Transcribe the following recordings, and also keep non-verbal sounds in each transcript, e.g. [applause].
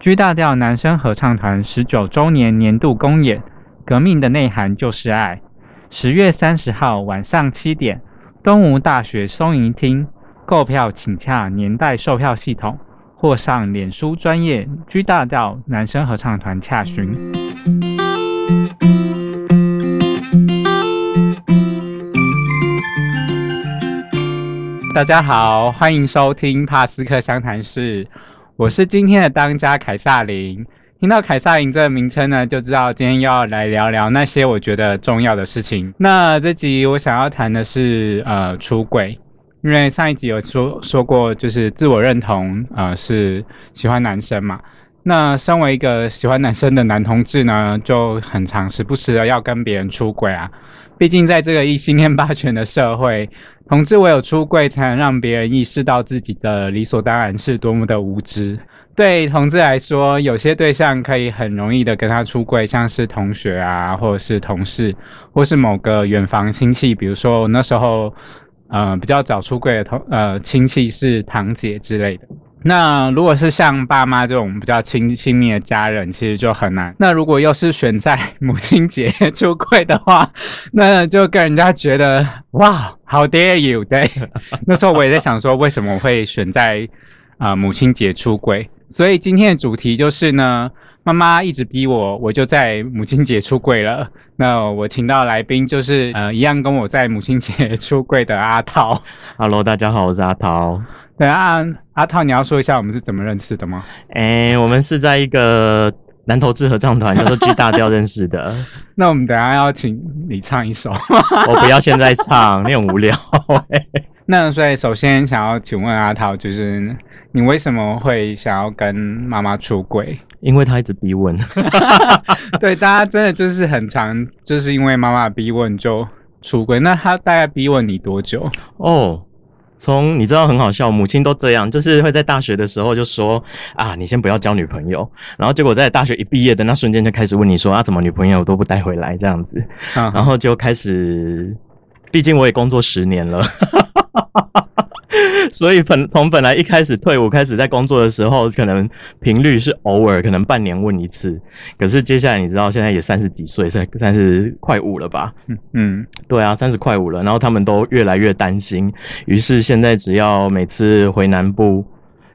G 大调男声合唱团十九周年年度公演《革命的内涵就是爱》，十月三十号晚上七点，东吴大学松营厅。购票请洽年代售票系统，或上脸书专业 G 大调男声合唱团洽询。大家好，欢迎收听帕斯克湘谈室，我是今天的当家凯撒琳。听到凯撒琳这个名称呢，就知道今天要来聊聊那些我觉得重要的事情。那这集我想要谈的是呃出轨。因为上一集有说说过，就是自我认同，呃，是喜欢男生嘛。那身为一个喜欢男生的男同志呢，就很常时不时的要跟别人出轨啊。毕竟在这个异性恋霸权的社会，同志唯有出柜，才能让别人意识到自己的理所当然是多么的无知。对同志来说，有些对象可以很容易的跟他出柜，像是同学啊，或者是同事，或是某个远房亲戚，比如说我那时候。呃，比较早出柜的同呃亲戚是堂姐之类的。那如果是像爸妈这种比较亲亲密的家人，其实就很难。那如果又是选在母亲节出柜的话，[laughs] 那就跟人家觉得哇，How dare you？对，[laughs] 那时候我也在想说，为什么会选在啊母亲节出柜？所以今天的主题就是呢。妈妈一直逼我，我就在母亲节出柜了。那我请到来宾就是呃，一样跟我在母亲节出柜的阿涛。Hello，大家好，我是阿涛。对啊，阿涛，你要说一下我们是怎么认识的吗？哎，我们是在一个南投智合唱团叫做 G [laughs] 大调认识的。那我们等下要请你唱一首。[laughs] 我不要现在唱，你很无聊。[laughs] 那所以首先想要请问阿涛，就是你为什么会想要跟妈妈出轨？因为他一直逼问，对，大家真的就是很常，就是因为妈妈逼问就出轨。那他大概逼问你多久？哦，从你知道很好笑，母亲都这样，就是会在大学的时候就说啊，你先不要交女朋友，然后结果在大学一毕业的那瞬间就开始问你说啊，怎么女朋友都不带回来这样子，然后就开始，毕竟我也工作十年了。[laughs] 所以本从本来一开始退伍开始在工作的时候，可能频率是偶尔，可能半年问一次。可是接下来你知道，现在也三十几岁，三三十快五了吧？嗯嗯，对啊，三十快五了。然后他们都越来越担心，于是现在只要每次回南部，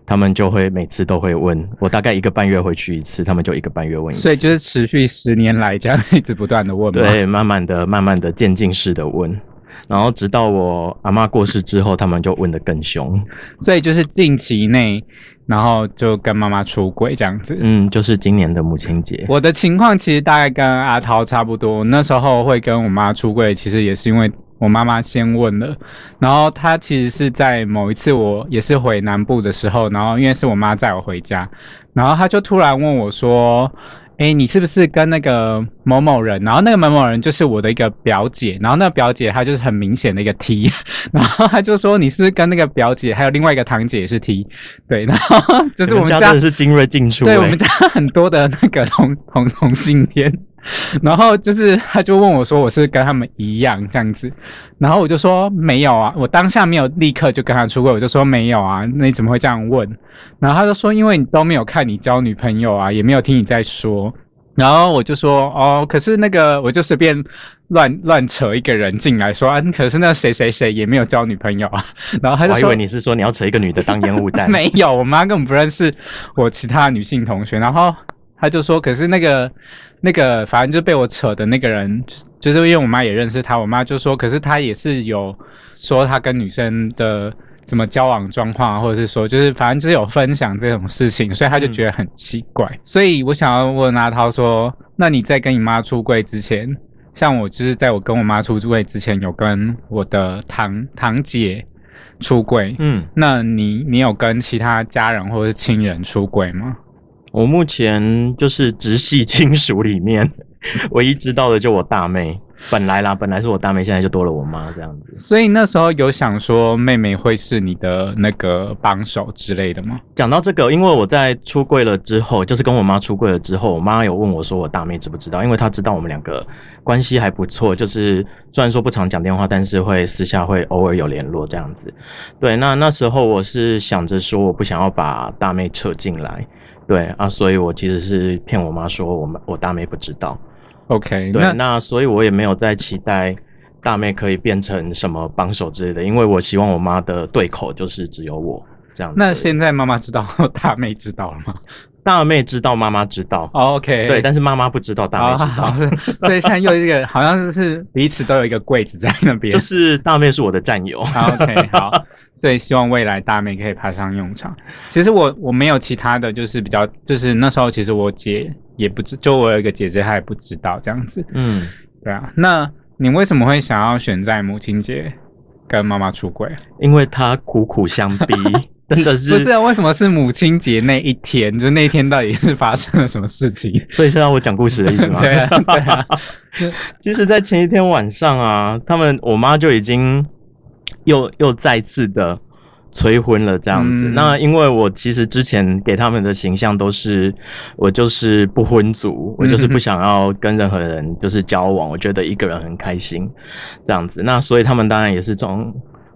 他们就会每次都会问我，大概一个半月回去一次，他们就一个半月问一次。所以就是持续十年来这样一直不断的问，对，慢慢的、慢慢的渐进式的问。然后直到我阿妈过世之后，他们就问的更凶，所以就是近期内，然后就跟妈妈出轨这样子。嗯，就是今年的母亲节。我的情况其实大概跟阿涛差不多，那时候会跟我妈出轨，其实也是因为我妈妈先问了，然后她其实是在某一次我也是回南部的时候，然后因为是我妈载我回家，然后她就突然问我说。哎，你是不是跟那个某某人？然后那个某某人就是我的一个表姐，然后那个表姐她就是很明显的一个 T，[laughs] 然后她就说你是跟那个表姐，还有另外一个堂姐也是 T，对，然后就是我们家真的是精锐进出，对我们家很多的那个同同同性恋。[laughs] 然后就是，他就问我说：“我是跟他们一样这样子？”然后我就说：“没有啊，我当下没有立刻就跟他出轨。”我就说：“没有啊，那你怎么会这样问？”然后他就说：“因为你都没有看你交女朋友啊，也没有听你在说。”然后我就说：“哦，可是那个我就随便乱乱扯一个人进来说啊，可是那谁谁谁也没有交女朋友啊。[laughs] ”然后他就说：“我以为你是说你要扯一个女的当烟雾弹。[laughs] ”没有，我妈根本不认识我其他女性同学。然后他就说：“可是那个。”那个反正就被我扯的那个人，就是因为我妈也认识他，我妈就说，可是他也是有说他跟女生的怎么交往状况，或者是说，就是反正就是有分享这种事情，所以他就觉得很奇怪。所以我想要问阿涛说，那你在跟你妈出柜之前，像我就是在我跟我妈出柜之前，有跟我的堂堂姐出柜，嗯，那你你有跟其他家人或者是亲人出柜吗？我目前就是直系亲属里面 [laughs] 唯一知道的就我大妹，本来啦，本来是我大妹，现在就多了我妈这样子。所以那时候有想说妹妹会是你的那个帮手之类的吗？讲到这个，因为我在出柜了之后，就是跟我妈出柜了之后，我妈有问我说我大妹知不知道，因为她知道我们两个关系还不错，就是虽然说不常讲电话，但是会私下会偶尔有联络这样子。对，那那时候我是想着说我不想要把大妹扯进来。对啊，所以我其实是骗我妈说，我们我大妹不知道。OK，对，那所以我也没有在期待大妹可以变成什么帮手之类的，因为我希望我妈的对口就是只有我这样。那现在妈妈知道，[laughs] 大妹知道了吗？大妹知道，妈妈知道。OK，对，但是妈妈不知道，大妹知道。所以现在又一个，好像是彼此都有一个柜子在那边。就是大妹是我的战友。OK，好，所以希望未来大妹可以派上用场。其实我我没有其他的就是比较，就是那时候其实我姐也不知，就我有一个姐姐，她也不知道这样子。嗯，对啊。那你为什么会想要选在母亲节跟妈妈出轨？因为她苦苦相逼。[laughs] 真的是不是啊？为什么是母亲节那一天？就那一天到底是发生了什么事情？所以是让我讲故事的意思吗？[laughs] 对啊，对啊。其实，在前一天晚上啊，他们我妈就已经又又再次的催婚了，这样子。那因为我其实之前给他们的形象都是我就是不婚族，我就是不想要跟任何人就是交往，我觉得一个人很开心这样子。那所以他们当然也是从。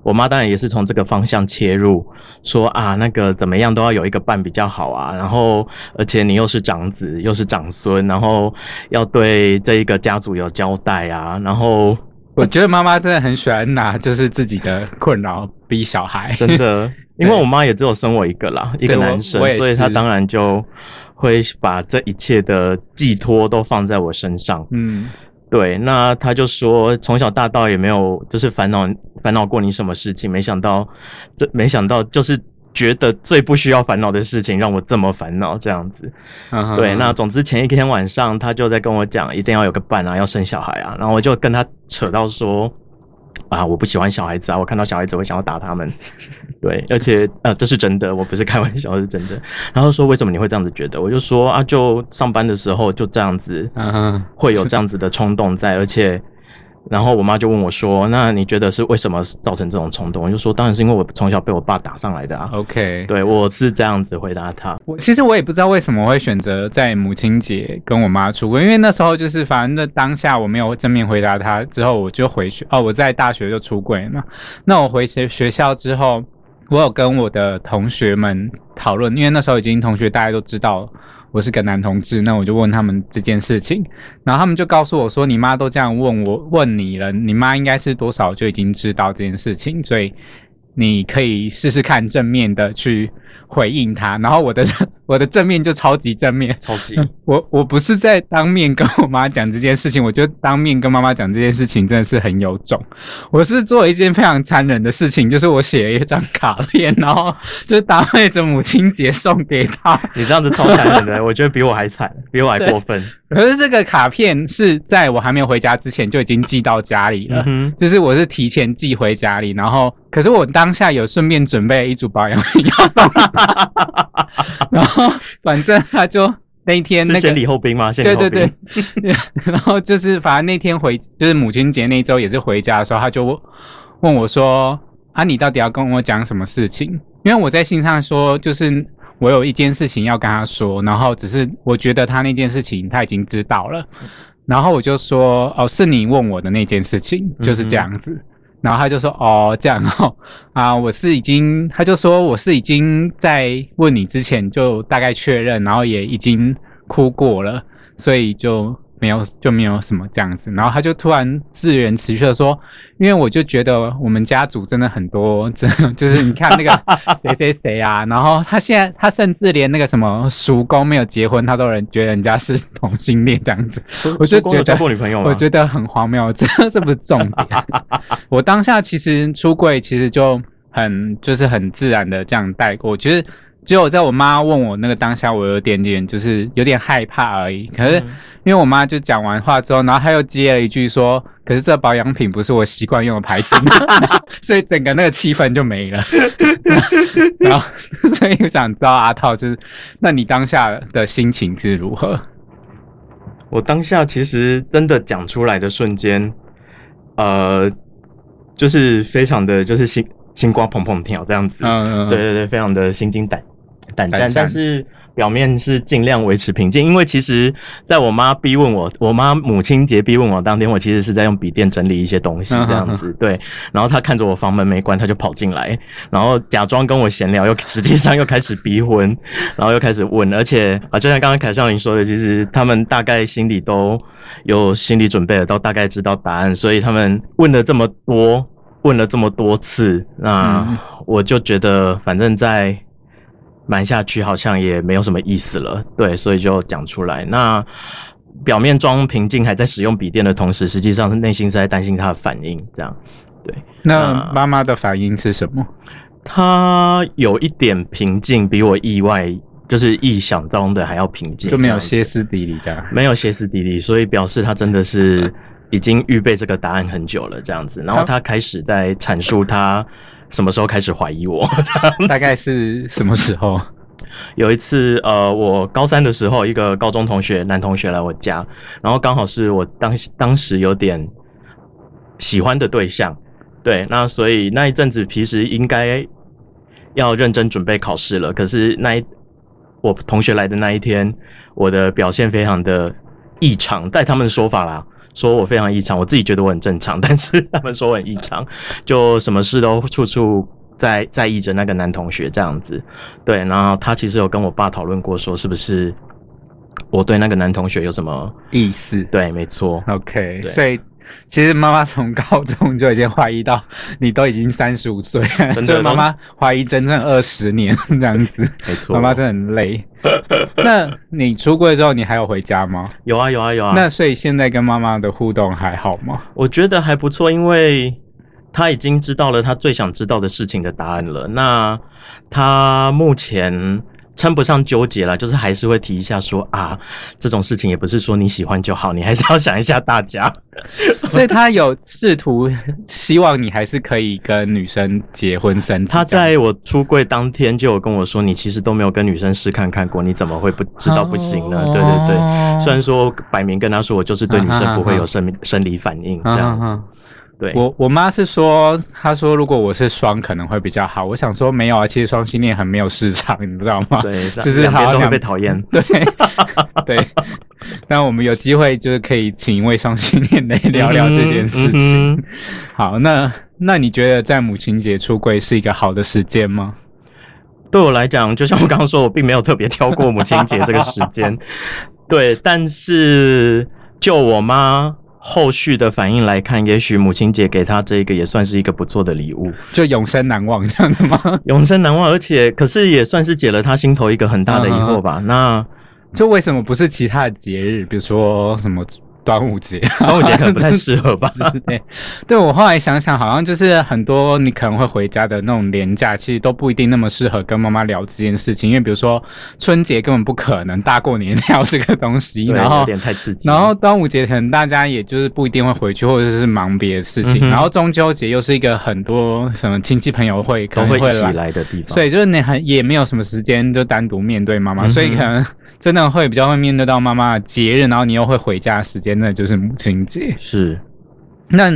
我妈当然也是从这个方向切入，说啊，那个怎么样都要有一个伴比较好啊。然后，而且你又是长子，又是长孙，然后要对这一个家族有交代啊。然后，我觉得妈妈真的很喜欢拿就是自己的困扰逼小孩，真的。[laughs] 因为我妈也只有生我一个啦，一个男生，所以她当然就会把这一切的寄托都放在我身上。嗯。对，那他就说从小大到也没有就是烦恼烦恼过你什么事情，没想到，这没想到就是觉得最不需要烦恼的事情让我这么烦恼这样子。对，那总之前一天晚上他就在跟我讲，一定要有个伴啊，要生小孩啊，然后我就跟他扯到说。啊，我不喜欢小孩子啊！我看到小孩子会想要打他们，对，而且呃，这是真的，我不是开玩笑，是真的。然后说为什么你会这样子觉得？我就说啊，就上班的时候就这样子，会有这样子的冲动在，而且。然后我妈就问我说：“那你觉得是为什么造成这种冲动？”我就说：“当然是因为我从小被我爸打上来的啊。” OK，对我是这样子回答他。我其实我也不知道为什么会选择在母亲节跟我妈出轨，因为那时候就是反正那当下我没有正面回答他，之后我就回去哦，我在大学就出轨嘛。那我回学学校之后，我有跟我的同学们讨论，因为那时候已经同学大家都知道。我是个男同志，那我就问他们这件事情，然后他们就告诉我说：“你妈都这样问我问你了，你妈应该是多少就已经知道这件事情，所以你可以试试看正面的去。”回应他，然后我的 [laughs] 我的正面就超级正面，超级。[laughs] 我我不是在当面跟我妈讲这件事情，我就当面跟妈妈讲这件事情，真的是很有种。我是做一件非常残忍的事情，就是我写了一张卡片，然后就搭配着母亲节送给她。你这样子超残忍的，[laughs] 我觉得比我还惨，比我还过分。可是这个卡片是在我还没有回家之前就已经寄到家里了，就是我是提前寄回家里，然后可是我当下有顺便准备一组保养品要送，[laughs] 然后反正他就那一天那个先礼后兵吗？对对对，[laughs] 然后就是反正那天回就是母亲节那周也是回家的时候，他就问我说：“啊，你到底要跟我讲什么事情？”因为我在信上说就是。我有一件事情要跟他说，然后只是我觉得他那件事情他已经知道了，然后我就说哦，是你问我的那件事情，就是这样子。然后他就说哦，这样哦，[laughs] 啊，我是已经，他就说我是已经在问你之前就大概确认，然后也已经哭过了，所以就。没有就没有什么这样子，然后他就突然自圆其说的说，因为我就觉得我们家族真的很多，真的就是你看那个 [laughs] 谁谁谁啊，然后他现在他甚至连那个什么叔公没有结婚，他都人觉得人家是同性恋这样子，我就觉得交过女朋友我觉得很荒谬，这这不是重点。[laughs] 我当下其实出柜其实就很就是很自然的这样带过，其实只有在我妈问我那个当下，我有点点就是有点害怕而已，可是。因为我妈就讲完话之后，然后她又接了一句说：“可是这保养品不是我习惯用的牌子，[laughs] 所以整个那个气氛就没了。[laughs] ”然后，所以我想知道阿套就是，那你当下的心情是如何？我当下其实真的讲出来的瞬间，呃，就是非常的就是心心瓜砰砰跳这样子。嗯嗯，对对对，非常的心惊胆胆战，但是。表面是尽量维持平静，因为其实在我妈逼问我，我妈母亲节逼问我当天，我其实是在用笔电整理一些东西这样子。对，然后她看着我房门没关，她就跑进来，然后假装跟我闲聊，又实际上又开始逼婚，然后又开始问，而且啊，就像刚刚凯少林说的，其实他们大概心里都有心理准备了，都大概知道答案，所以他们问了这么多。问了这么多次，那我就觉得反正再瞒下去好像也没有什么意思了，对，所以就讲出来。那表面装平静，还在使用笔电的同时，实际上内心是在担心他的反应。这样，对。那妈妈的反应是什么？她有一点平静，比我意外，就是意想中的还要平静，就没有歇斯底里这样，没有歇斯底里，所以表示她真的是。已经预备这个答案很久了，这样子，然后她开始在阐述他什么时候开始怀疑我，[laughs] 大概是什么时候？有一次，呃，我高三的时候，一个高中同学，男同学来我家，然后刚好是我当当时有点喜欢的对象，对，那所以那一阵子其实应该要认真准备考试了，可是那一我同学来的那一天，我的表现非常的异常，带他们的说法啦。说我非常异常，我自己觉得我很正常，[laughs] 但是他们说我很异常，就什么事都处处在在意着那个男同学这样子。对，然后他其实有跟我爸讨论过，说是不是我对那个男同学有什么意思？对，没错。OK，所以。其实妈妈从高中就已经怀疑到你都已经三十五岁，所以妈妈怀疑整整二十年这样子。没错，妈妈真的很累。[laughs] 那你出柜之后，你还有回家吗？有啊，有啊，有啊。那所以现在跟妈妈的互动还好吗？我觉得还不错，因为她已经知道了她最想知道的事情的答案了。那她目前。称不上纠结了，就是还是会提一下说啊，这种事情也不是说你喜欢就好，你还是要想一下大家。[laughs] 所以他有试图希望你还是可以跟女生结婚生。他在我出柜当天就有跟我说，你其实都没有跟女生试看看过，你怎么会不知道不行呢？对对对，虽然说摆明跟他说我就是对女生不会有生生理反应这样子。对我我妈是说，她说如果我是双可能会比较好。我想说没有啊，其实双性恋很没有市场，你知道吗？对，就是两边都会被讨厌。[laughs] 对对，[laughs] 那我们有机会就是可以请一位双性恋来聊聊这件事情。好，那那你觉得在母亲节出柜是一个好的时间吗？对我来讲，就像我刚刚说，我并没有特别挑过母亲节这个时间。[laughs] 对，但是就我妈。后续的反应来看，也许母亲节给他这个也算是一个不错的礼物，就永生难忘这样的吗？[laughs] 永生难忘，而且可是也算是解了他心头一个很大的疑惑吧。那就为什么不是其他的节日，比如说什么？端午节，[laughs] 端午节可能不太适合吧？[laughs] 对，对我后来想想，好像就是很多你可能会回家的那种年假，其实都不一定那么适合跟妈妈聊这件事情，因为比如说春节根本不可能大过年聊这个东西，然后有点太刺激。然后端午节可能大家也就是不一定会回去，或者是忙别的事情。然后中秋节又是一个很多什么亲戚朋友会可能会来的地方，所以就是你很也没有什么时间就单独面对妈妈，所以可能。真的会比较会面对到妈妈的节日，然后你又会回家的时间，那就是母亲节。是，那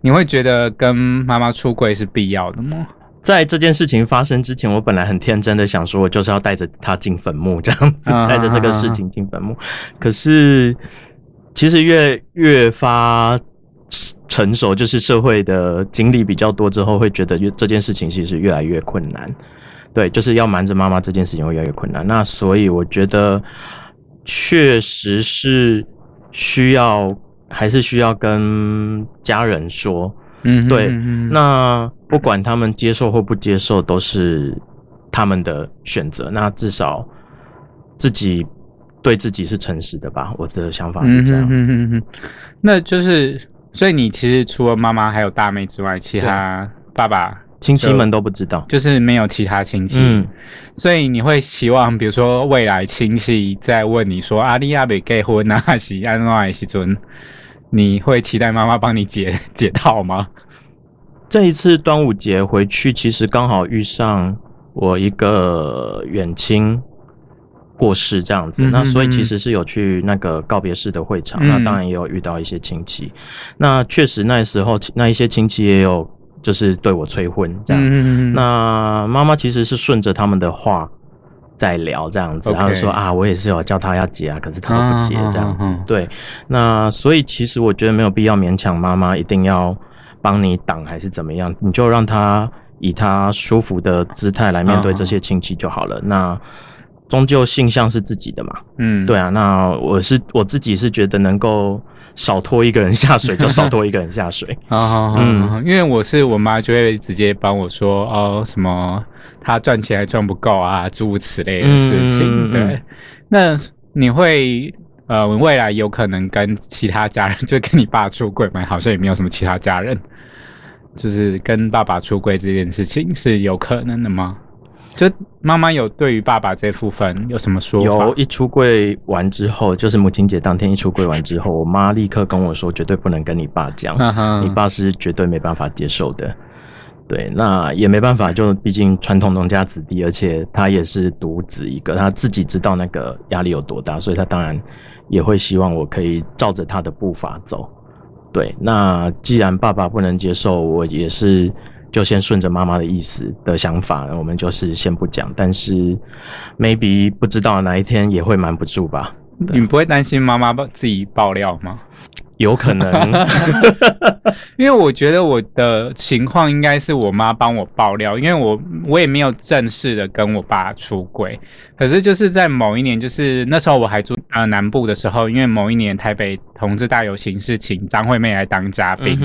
你会觉得跟妈妈出柜是必要的吗？在这件事情发生之前，我本来很天真的想说，我就是要带着她进坟墓这样子，带着这个事情进坟墓。可是，其实越越发成熟，就是社会的经历比较多之后，会觉得越这件事情其实越来越困难。对，就是要瞒着妈妈这件事情会越来越困难。那所以我觉得，确实是需要，还是需要跟家人说。嗯，对。那不管他们接受或不接受，都是他们的选择。那至少自己对自己是诚实的吧。我的想法是这样。嗯嗯那就是，所以你其实除了妈妈还有大妹之外，其他爸爸。亲戚们都不知道，就是没有其他亲戚，嗯，所以你会希望，比如说未来亲戚在问你说阿丽亚被结婚啊，还是安诺西尊，你会期待妈妈帮你解解套吗？这一次端午节回去，其实刚好遇上我一个远亲过世这样子，那所以其实是有去那个告别式的会场，那当然也有遇到一些亲戚，那确实那时候那一些亲戚也有。就是对我催婚这样，那妈妈其实是顺着他们的话在聊这样子，然后说啊，我也是有叫他要结啊，可是他都不结这样子。对，那所以其实我觉得没有必要勉强妈妈一定要帮你挡还是怎么样，你就让他以他舒服的姿态来面对这些亲戚就好了。那终究性向是自己的嘛，嗯，对啊。那我是我自己是觉得能够少拖一个人下水就少拖一个人下水 [laughs] 啊，嗯，因为我是我妈就会直接帮我说哦什么。他赚钱还赚不够啊，诸如此类的事情。对，那你会呃，未来有可能跟其他家人，就跟你爸出轨吗？好像也没有什么其他家人，就是跟爸爸出轨这件事情是有可能的吗？就妈妈有对于爸爸这部分有什么说法？有一出柜完之后，就是母亲节当天一出柜完之后，我妈立刻跟我说，绝对不能跟你爸讲，你爸是绝对没办法接受的。对，那也没办法，就毕竟传统农家子弟，而且他也是独子一个，他自己知道那个压力有多大，所以他当然也会希望我可以照着他的步伐走。对，那既然爸爸不能接受，我也是就先顺着妈妈的意思的想法，我们就是先不讲。但是 maybe 不知道哪一天也会瞒不住吧？你不会担心妈妈自己爆料吗？有可能，[laughs] [laughs] 因为我觉得我的情况应该是我妈帮我爆料，因为我我也没有正式的跟我爸出轨，可是就是在某一年，就是那时候我还住呃南部的时候，因为某一年台北同志大游行是请张惠妹来当嘉宾，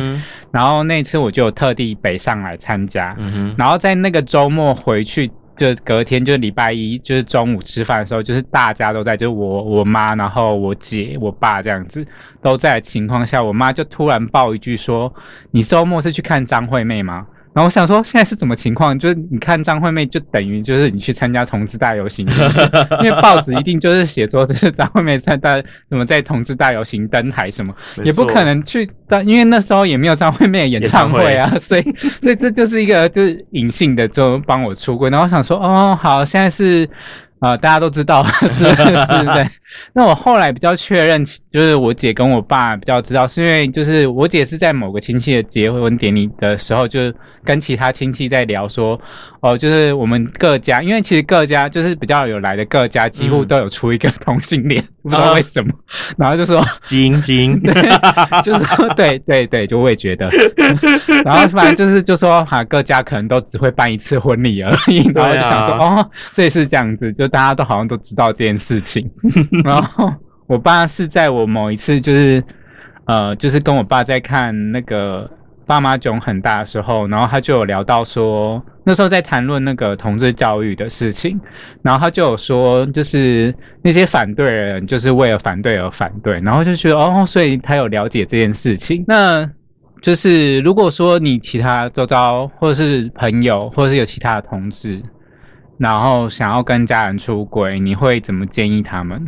然后那次我就特地北上来参加，然后在那个周末回去。就隔天就礼拜一，就是中午吃饭的时候，就是大家都在，就我我妈，然后我姐、我爸这样子都在的情况下，我妈就突然爆一句说：“你周末是去看张惠妹吗？”然后我想说，现在是什么情况？就是你看张惠妹，就等于就是你去参加同志大游行，[laughs] 因为报纸一定就是写说，就是张惠妹在大什么在同志大游行登台什么，也不可能去，因为那时候也没有张惠妹的演唱会啊，[laughs] 所以所以这就是一个就是隐性的就帮我出柜。然后我想说，哦，好，现在是。啊，大家都知道是是对。那我后来比较确认，就是我姐跟我爸比较知道，是因为就是我姐是在某个亲戚的结婚典礼的时候，就跟其他亲戚在聊说，哦，就是我们各家，因为其实各家就是比较有来的各家，几乎都有出一个同性恋，不知道为什么。然后就说 [laughs] 晶晶，[laughs] 就是说对对对，就我也觉得。[laughs] 然后反正就是就说哈，各家可能都只会办一次婚礼而已。然后就想说哦，所以是这样子，就。大家都好像都知道这件事情，[laughs] 然后我爸是在我某一次就是呃，就是跟我爸在看那个爸妈囧很大的时候，然后他就有聊到说，那时候在谈论那个同志教育的事情，然后他就有说，就是那些反对人就是为了反对而反对，然后就觉得哦，所以他有了解这件事情。那就是如果说你其他周遭或者是朋友，或者是有其他的同志。然后想要跟家人出轨，你会怎么建议他们？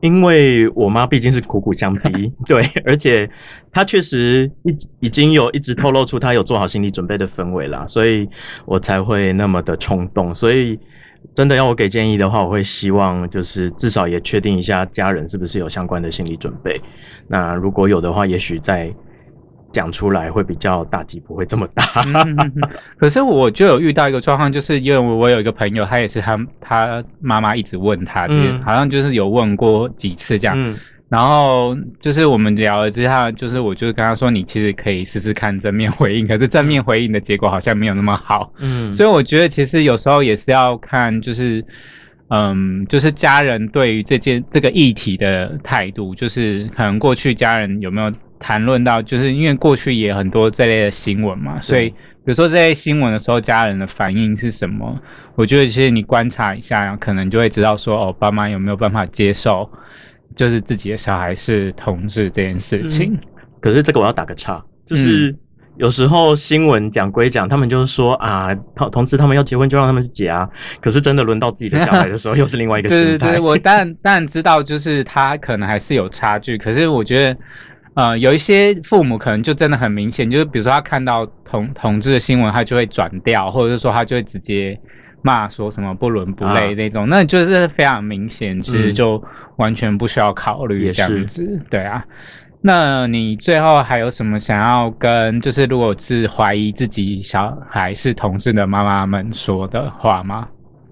因为我妈毕竟是苦苦相逼，[laughs] 对，而且她确实一已经有一直透露出她有做好心理准备的氛围啦，所以我才会那么的冲动。所以真的要我给建议的话，我会希望就是至少也确定一下家人是不是有相关的心理准备。那如果有的话，也许在。讲出来会比较打击不会这么大，可是我就有遇到一个状况，就是因为我有一个朋友，他也是他他妈妈一直问他，好像就是有问过几次这样，然后就是我们聊了之后，就是我就跟他说，你其实可以试试看正面回应，可是正面回应的结果好像没有那么好，嗯，所以我觉得其实有时候也是要看，就是嗯，就是家人对于这件这个议题的态度，就是可能过去家人有没有。谈论到，就是因为过去也很多这类的新闻嘛，所以比如说这些新闻的时候，家人的反应是什么？我觉得其实你观察一下，可能就会知道说，哦，爸妈有没有办法接受，就是自己的小孩是同志这件事情。可是这个我要打个岔，就是有时候新闻讲归讲，他们就是说啊，同同志他们要结婚就让他们去结啊。可是真的轮到自己的小孩的时候，又是另外一个心态。对对，我当然当然知道，就是他可能还是有差距。可是我觉得。呃，有一些父母可能就真的很明显，就是比如说他看到同同志的新闻，他就会转掉，或者是说他就会直接骂说什么不伦不类那种，那就是非常明显，其实就完全不需要考虑这样子，对啊。那你最后还有什么想要跟，就是如果是怀疑自己小孩是同志的妈妈们说的话吗？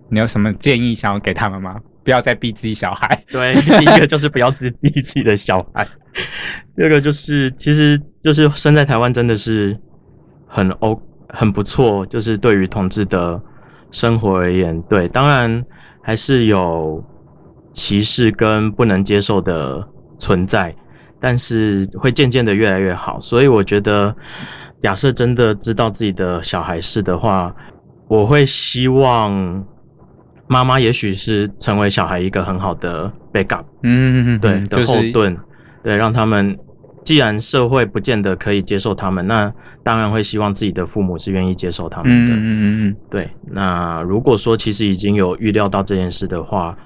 你有什么建议想要给他们吗？不要再逼自己小孩。对，第一个就是不要自 [laughs] 逼自己的小孩。[laughs] 第二个就是，其实就是生在台湾真的是很 O 很不错，就是对于同志的生活而言，对，当然还是有歧视跟不能接受的存在，但是会渐渐的越来越好。所以我觉得，假设真的知道自己的小孩是的话，我会希望。妈妈也许是成为小孩一个很好的 backup，嗯，对的后盾，对，让他们既然社会不见得可以接受他们，那当然会希望自己的父母是愿意接受他们的，嗯嗯嗯，对。那如果说其实已经有预料到这件事的话，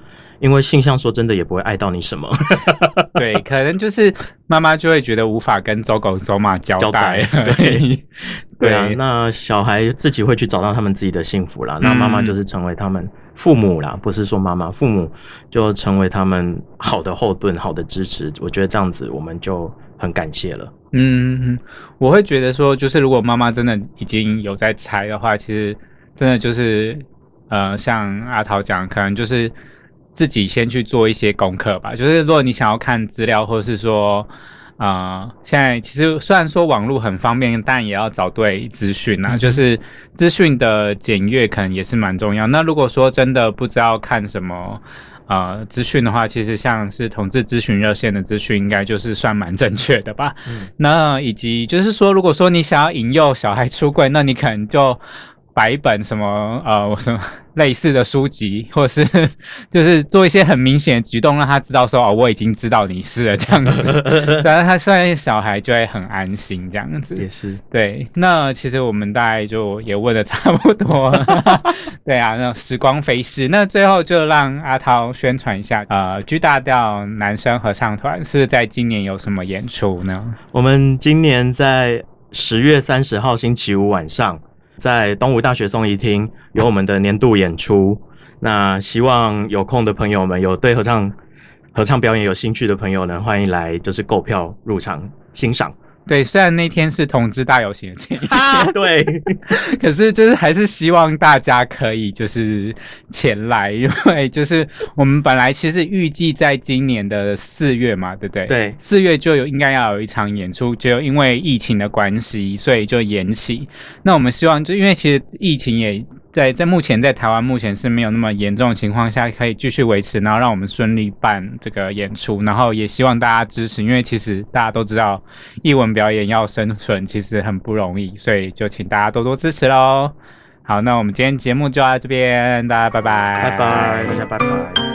因为性向说真的也不会爱到你什么，[laughs] 对，可能就是妈妈就会觉得无法跟走狗走马交代，[laughs] 对，对啊，那小孩自己会去找到他们自己的幸福啦，那妈妈就是成为他们。父母啦，不是说妈妈，父母就成为他们好的后盾、好的支持。我觉得这样子，我们就很感谢了。嗯，我会觉得说，就是如果妈妈真的已经有在猜的话，其实真的就是，呃，像阿桃讲，可能就是自己先去做一些功课吧。就是如果你想要看资料，或者是说。啊，现在其实虽然说网络很方便，但也要找对资讯啊。就是资讯的检阅可能也是蛮重要。那如果说真的不知道看什么呃资讯的话，其实像是同志咨询热线的资讯，应该就是算蛮正确的吧。那以及就是说，如果说你想要引诱小孩出柜，那你可能就。摆一本什么呃什么类似的书籍，或者是 [laughs] 就是做一些很明显的举动，让他知道说哦我已经知道你是了这样子，[laughs] 然后他虽然小孩就会很安心这样子。也是对。那其实我们大概就也问的差不多，[laughs] 对啊，那时光飞逝，那最后就让阿涛宣传一下，呃，G 大调男生合唱团是不是在今年有什么演出呢？我们今年在十月三十号星期五晚上。在东吴大学颂仪厅有我们的年度演出，那希望有空的朋友们，有对合唱合唱表演有兴趣的朋友呢，欢迎来就是购票入场欣赏。对，虽然那天是同志大游行的前一天，对，[laughs] 可是就是还是希望大家可以就是前来，因为就是我们本来其实预计在今年的四月嘛，对不对？对，四月就有应该要有一场演出，就因为疫情的关系，所以就延期。那我们希望就因为其实疫情也。对在目前在台湾目前是没有那么严重的情况下，可以继续维持，然后让我们顺利办这个演出，然后也希望大家支持，因为其实大家都知道，艺文表演要生存其实很不容易，所以就请大家多多支持喽。好，那我们今天节目就到这边，大家拜拜，拜拜，大家拜拜。